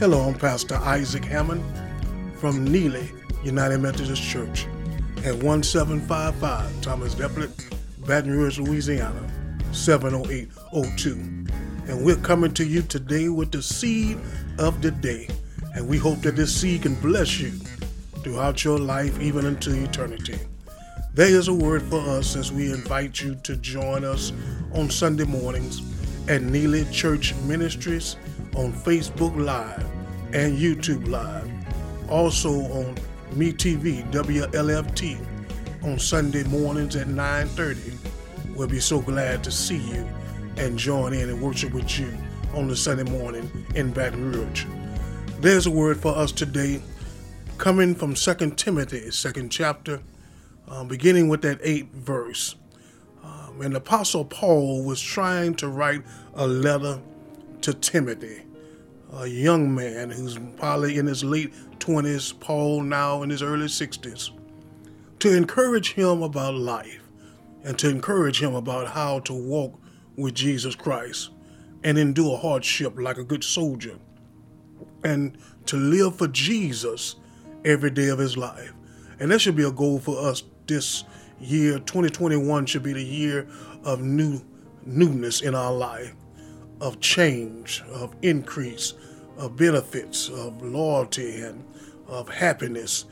Hello, I'm Pastor Isaac Hammond from Neely United Methodist Church at 1755 Thomas Delpit, Baton Rouge, Louisiana, 70802. And we're coming to you today with the seed of the day. And we hope that this seed can bless you throughout your life, even into eternity. There is a word for us as we invite you to join us on Sunday mornings at Neely Church Ministries on Facebook Live and YouTube Live. Also on MeTV WLFT on Sunday mornings at 9:30. We'll be so glad to see you and join in and worship with you on the Sunday morning in Baton Rouge. There's a word for us today coming from 2 Timothy, second chapter, um, beginning with that eighth verse. Um, and Apostle Paul was trying to write a letter to Timothy a young man who's probably in his late 20s, Paul now in his early 60s, to encourage him about life and to encourage him about how to walk with Jesus Christ and endure hardship like a good soldier and to live for Jesus every day of his life. And that should be a goal for us this year. 2021 should be the year of new newness in our life of change, of increase, of benefits, of loyalty, and of happiness.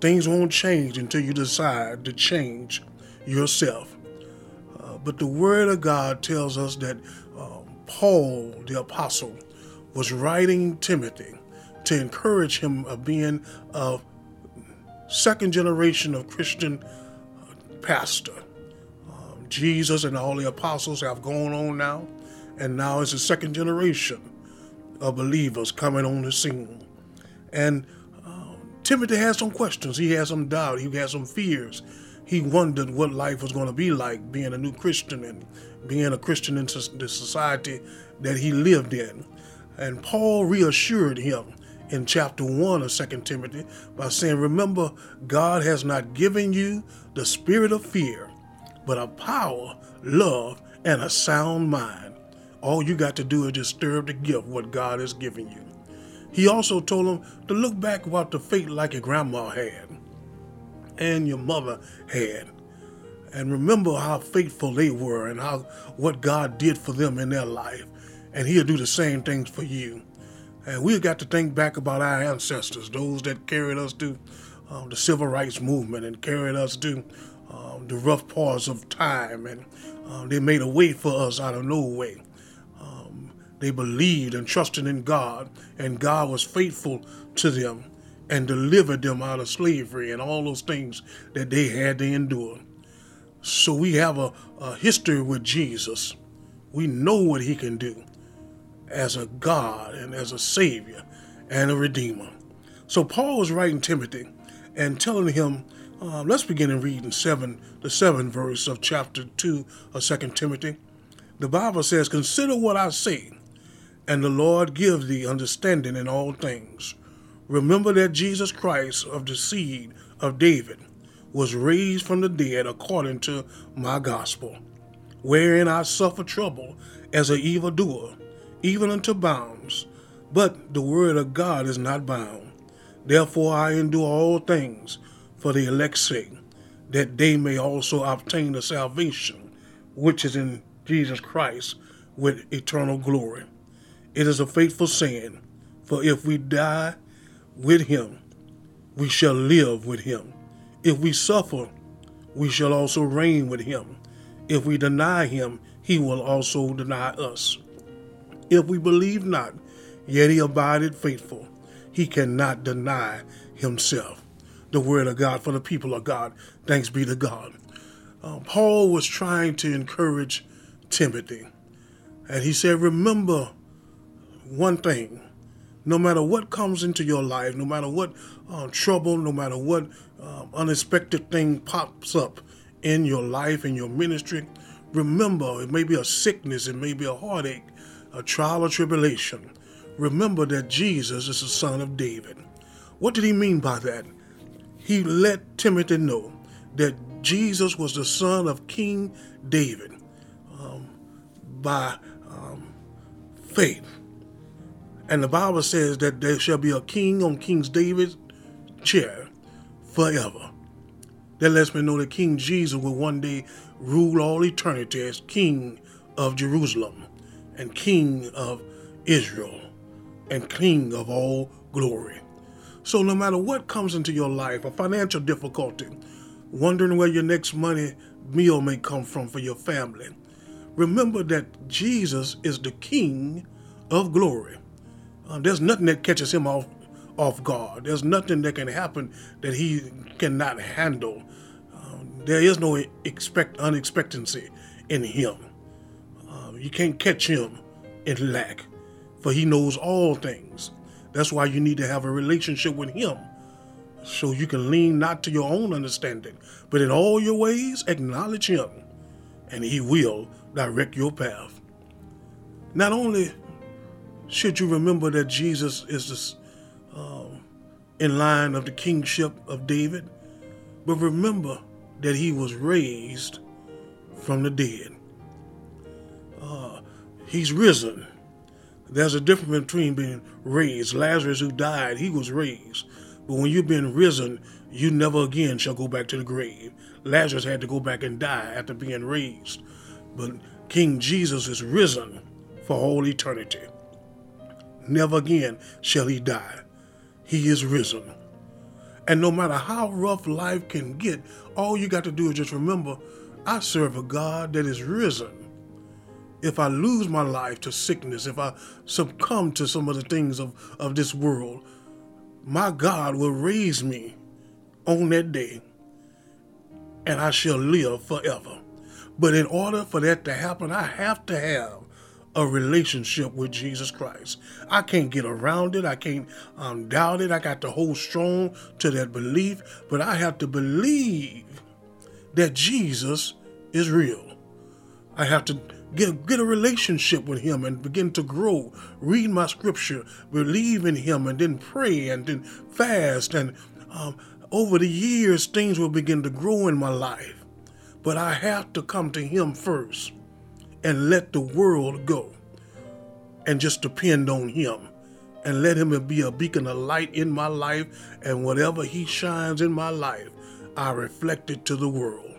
Things won't change until you decide to change yourself. Uh, but the Word of God tells us that uh, Paul, the apostle, was writing Timothy to encourage him of being a second generation of Christian uh, pastor. Um, Jesus and all the apostles have gone on now and now it's the second generation of believers coming on the scene. And uh, Timothy had some questions. He had some doubt. He had some fears. He wondered what life was going to be like being a new Christian and being a Christian in the society that he lived in. And Paul reassured him in chapter 1 of 2 Timothy by saying, Remember, God has not given you the spirit of fear, but of power, love, and a sound mind. All you got to do is just stir the gift, what God has given you. He also told him to look back about the faith like your grandma had and your mother had. And remember how faithful they were and how what God did for them in their life. And he'll do the same things for you. And we've got to think back about our ancestors, those that carried us through um, the civil rights movement and carried us through um, the rough parts of time. And um, they made a way for us out of no way. They believed and trusted in God, and God was faithful to them and delivered them out of slavery and all those things that they had to endure. So we have a, a history with Jesus. We know what he can do as a God and as a Savior and a Redeemer. So Paul was writing Timothy and telling him, um, let's begin in reading seven, the seventh verse of chapter two of Second Timothy. The Bible says, "Consider what I say, and the Lord give thee understanding in all things. Remember that Jesus Christ of the seed of David was raised from the dead according to my gospel, wherein I suffer trouble as an evildoer, even unto bounds. But the word of God is not bound. Therefore I endure all things for the elect's sake, that they may also obtain the salvation which is in Jesus Christ with eternal glory. It is a faithful saying, for if we die with him, we shall live with him. If we suffer, we shall also reign with him. If we deny him, he will also deny us. If we believe not, yet he abideth faithful. He cannot deny himself. The word of God for the people of God. Thanks be to God. Uh, Paul was trying to encourage Timothy. And he said, Remember one thing no matter what comes into your life, no matter what uh, trouble, no matter what uh, unexpected thing pops up in your life, in your ministry, remember it may be a sickness, it may be a heartache, a trial or tribulation. Remember that Jesus is the son of David. What did he mean by that? He let Timothy know that Jesus was the son of King David um, by um, faith And the Bible says that there shall be a king on King David's chair forever. That lets me know that King Jesus will one day rule all eternity as King of Jerusalem and King of Israel and King of all glory. So, no matter what comes into your life, a financial difficulty, wondering where your next money meal may come from for your family, remember that Jesus is the King of glory. Uh, there's nothing that catches him off off guard. There's nothing that can happen that he cannot handle. Uh, there is no expect unexpectancy in him. Uh, you can't catch him in lack, for he knows all things. That's why you need to have a relationship with him, so you can lean not to your own understanding, but in all your ways acknowledge him, and he will direct your path. Not only should you remember that Jesus is the, um, in line of the kingship of David, but remember that he was raised from the dead. Uh, he's risen. There's a difference between being raised. Lazarus, who died, he was raised. But when you've been risen, you never again shall go back to the grave. Lazarus had to go back and die after being raised. But King Jesus is risen for all eternity. Never again shall he die. He is risen. And no matter how rough life can get, all you got to do is just remember I serve a God that is risen. If I lose my life to sickness, if I succumb to some of the things of, of this world, my God will raise me on that day and I shall live forever. But in order for that to happen, I have to have a relationship with Jesus Christ. I can't get around it. I can't um, doubt it. I got to hold strong to that belief, but I have to believe that Jesus is real. I have to get, get a relationship with Him and begin to grow, read my scripture, believe in Him, and then pray and then fast. And um, over the years, things will begin to grow in my life. But I have to come to Him first and let the world go and just depend on Him and let Him be a beacon of light in my life. And whatever He shines in my life, I reflect it to the world.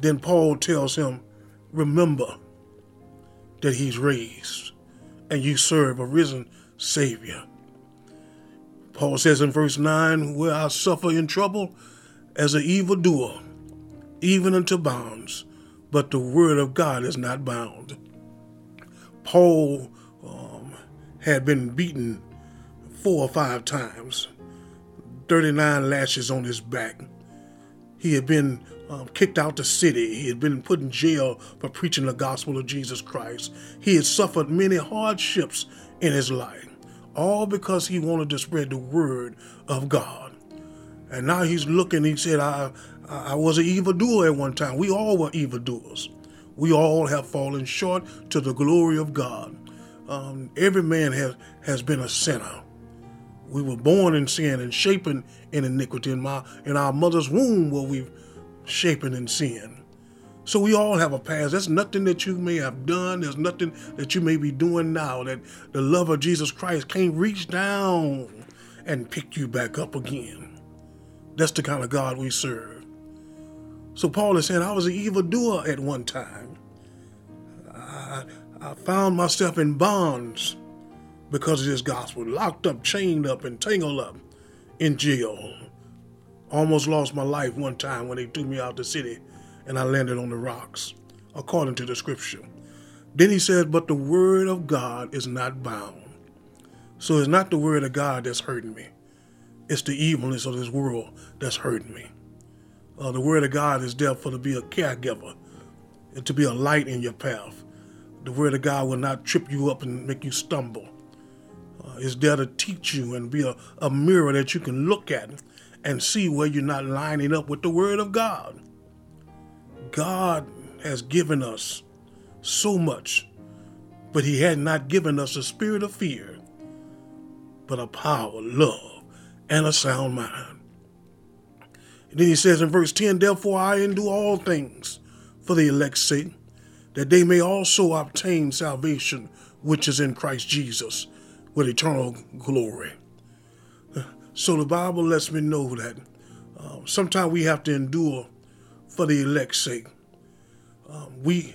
Then Paul tells him, Remember that He's raised and you serve a risen Savior. Paul says in verse 9, Where I suffer in trouble as an evildoer, even unto bounds but the word of God is not bound. Paul um, had been beaten four or five times, 39 lashes on his back. He had been um, kicked out the city. He had been put in jail for preaching the gospel of Jesus Christ. He had suffered many hardships in his life, all because he wanted to spread the word of God. And now he's looking, he said, I, I was an evildoer at one time. We all were evildoers. We all have fallen short to the glory of God. Um, every man has, has been a sinner. We were born in sin and shapen in iniquity. In, my, in our mother's womb were we shapen in sin. So we all have a past. There's nothing that you may have done. There's nothing that you may be doing now that the love of Jesus Christ can't reach down and pick you back up again. That's the kind of God we serve. So Paul is saying, I was an evildoer at one time. I, I found myself in bonds because of this gospel, locked up, chained up, and tangled up in jail. Almost lost my life one time when they threw me out the city and I landed on the rocks, according to the scripture. Then he says, But the word of God is not bound. So it's not the word of God that's hurting me, it's the evilness of this world that's hurting me. Uh, the Word of God is there for to be a caregiver and to be a light in your path. The Word of God will not trip you up and make you stumble. Uh, it's there to teach you and be a, a mirror that you can look at and see where you're not lining up with the Word of God. God has given us so much, but He had not given us a spirit of fear, but a power, of love, and a sound mind. And then he says in verse 10, Therefore I endure all things for the elect's sake, that they may also obtain salvation which is in Christ Jesus with eternal glory. So the Bible lets me know that uh, sometimes we have to endure for the elect's sake. Um, we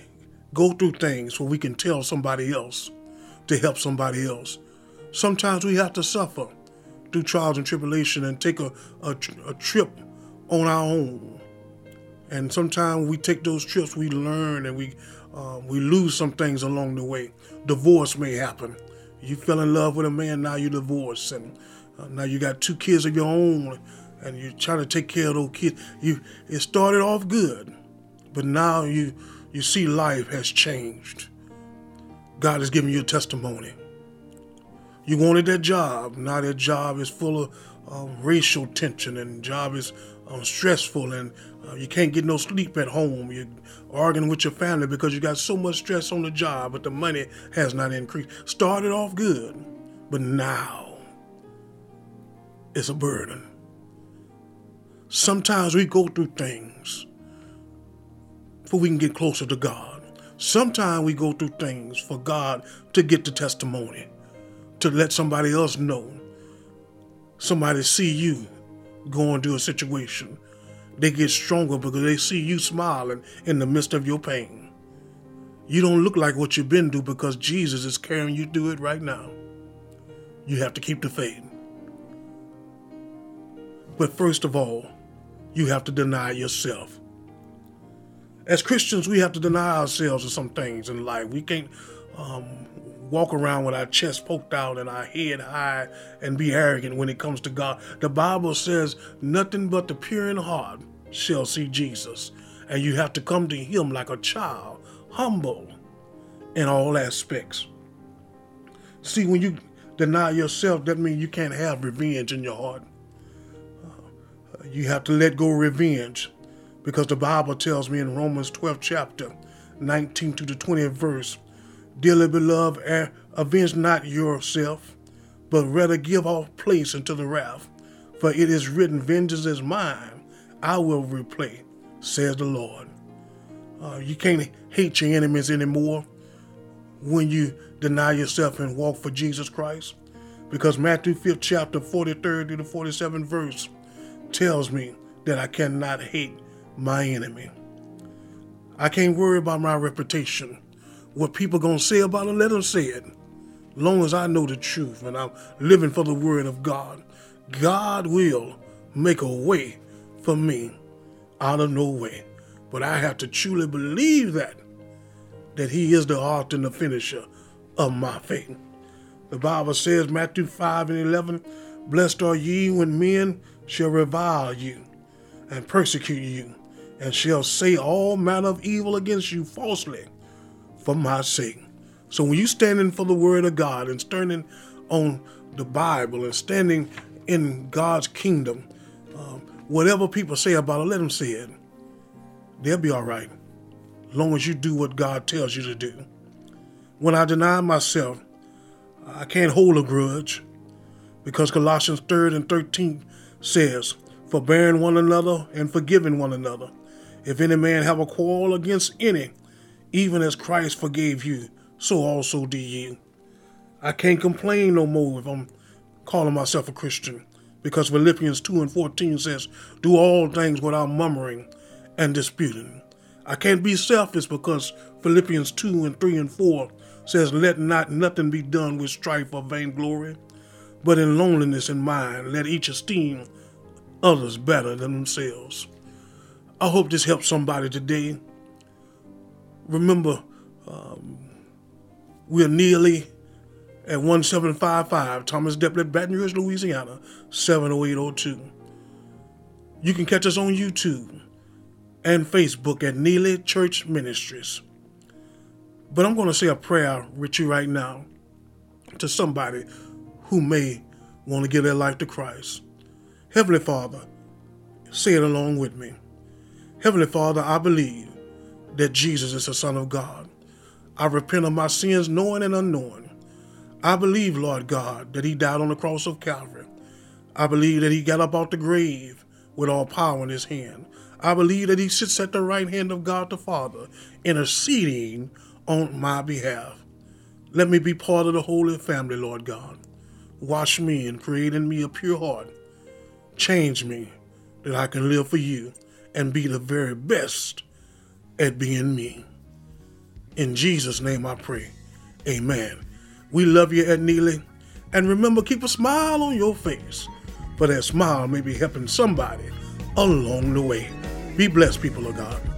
go through things where we can tell somebody else to help somebody else. Sometimes we have to suffer through trials and tribulation and take a, a, a trip on our own. And sometimes we take those trips, we learn and we um, we lose some things along the way. Divorce may happen. You fell in love with a man, now you're divorced, and uh, now you got two kids of your own, and you're trying to take care of those kids. You it started off good, but now you you see life has changed. God has given you a testimony. You wanted that job. Now that job is full of um, racial tension and job is um, stressful and uh, you can't get no sleep at home. You're arguing with your family because you got so much stress on the job, but the money has not increased. Started off good, but now it's a burden. Sometimes we go through things for we can get closer to God. Sometimes we go through things for God to get the testimony, to let somebody else know. Somebody see you going through a situation. They get stronger because they see you smiling in the midst of your pain. You don't look like what you've been through because Jesus is carrying you through it right now. You have to keep the faith. But first of all, you have to deny yourself. As Christians, we have to deny ourselves of some things in life. We can't um, walk around with our chest poked out and our head high and be arrogant when it comes to God. The Bible says, nothing but the pure in heart shall see Jesus. And you have to come to Him like a child, humble in all aspects. See, when you deny yourself, that means you can't have revenge in your heart. Uh, you have to let go revenge because the Bible tells me in Romans 12 chapter 19 to the 20th verse Dearly beloved, avenge not yourself, but rather give off place unto the wrath. For it is written, Vengeance is mine, I will repay, says the Lord. Uh, you can't hate your enemies anymore when you deny yourself and walk for Jesus Christ. Because Matthew 5th chapter 43rd to the 47th verse tells me that I cannot hate my enemy. I can't worry about my reputation what people gonna say about it, let them say it. Long as I know the truth and I'm living for the word of God, God will make a way for me out of no way. But I have to truly believe that, that He is the author and the finisher of my faith. The Bible says, Matthew 5 and 11, Blessed are ye when men shall revile you and persecute you, and shall say all manner of evil against you falsely for my sake. So when you're standing for the word of God and standing on the Bible and standing in God's kingdom, um, whatever people say about it, let them say it. They'll be all right, long as you do what God tells you to do. When I deny myself, I can't hold a grudge, because Colossians 3 and 13 says, Forbearing one another and forgiving one another. If any man have a quarrel against any, even as Christ forgave you, so also do you. I can't complain no more if I'm calling myself a Christian, because Philippians 2 and 14 says, Do all things without murmuring and disputing. I can't be selfish because Philippians 2 and 3 and 4 says, Let not nothing be done with strife or vainglory, but in loneliness in mind, let each esteem others better than themselves. I hope this helps somebody today remember, um, we're nearly at 1755 Thomas Delpit, Baton Rouge, Louisiana, 70802. You can catch us on YouTube and Facebook at Neely Church Ministries. But I'm going to say a prayer with you right now to somebody who may want to give their life to Christ. Heavenly Father, say it along with me. Heavenly Father, I believe that Jesus is the Son of God. I repent of my sins, knowing and unknowing. I believe, Lord God, that He died on the cross of Calvary. I believe that He got up out the grave with all power in His hand. I believe that He sits at the right hand of God the Father, interceding on my behalf. Let me be part of the holy family, Lord God. Wash me and create in me a pure heart. Change me that I can live for you and be the very best at being me. In Jesus' name I pray. Amen. We love you at Neely. And remember, keep a smile on your face, for that smile may be helping somebody along the way. Be blessed, people of God.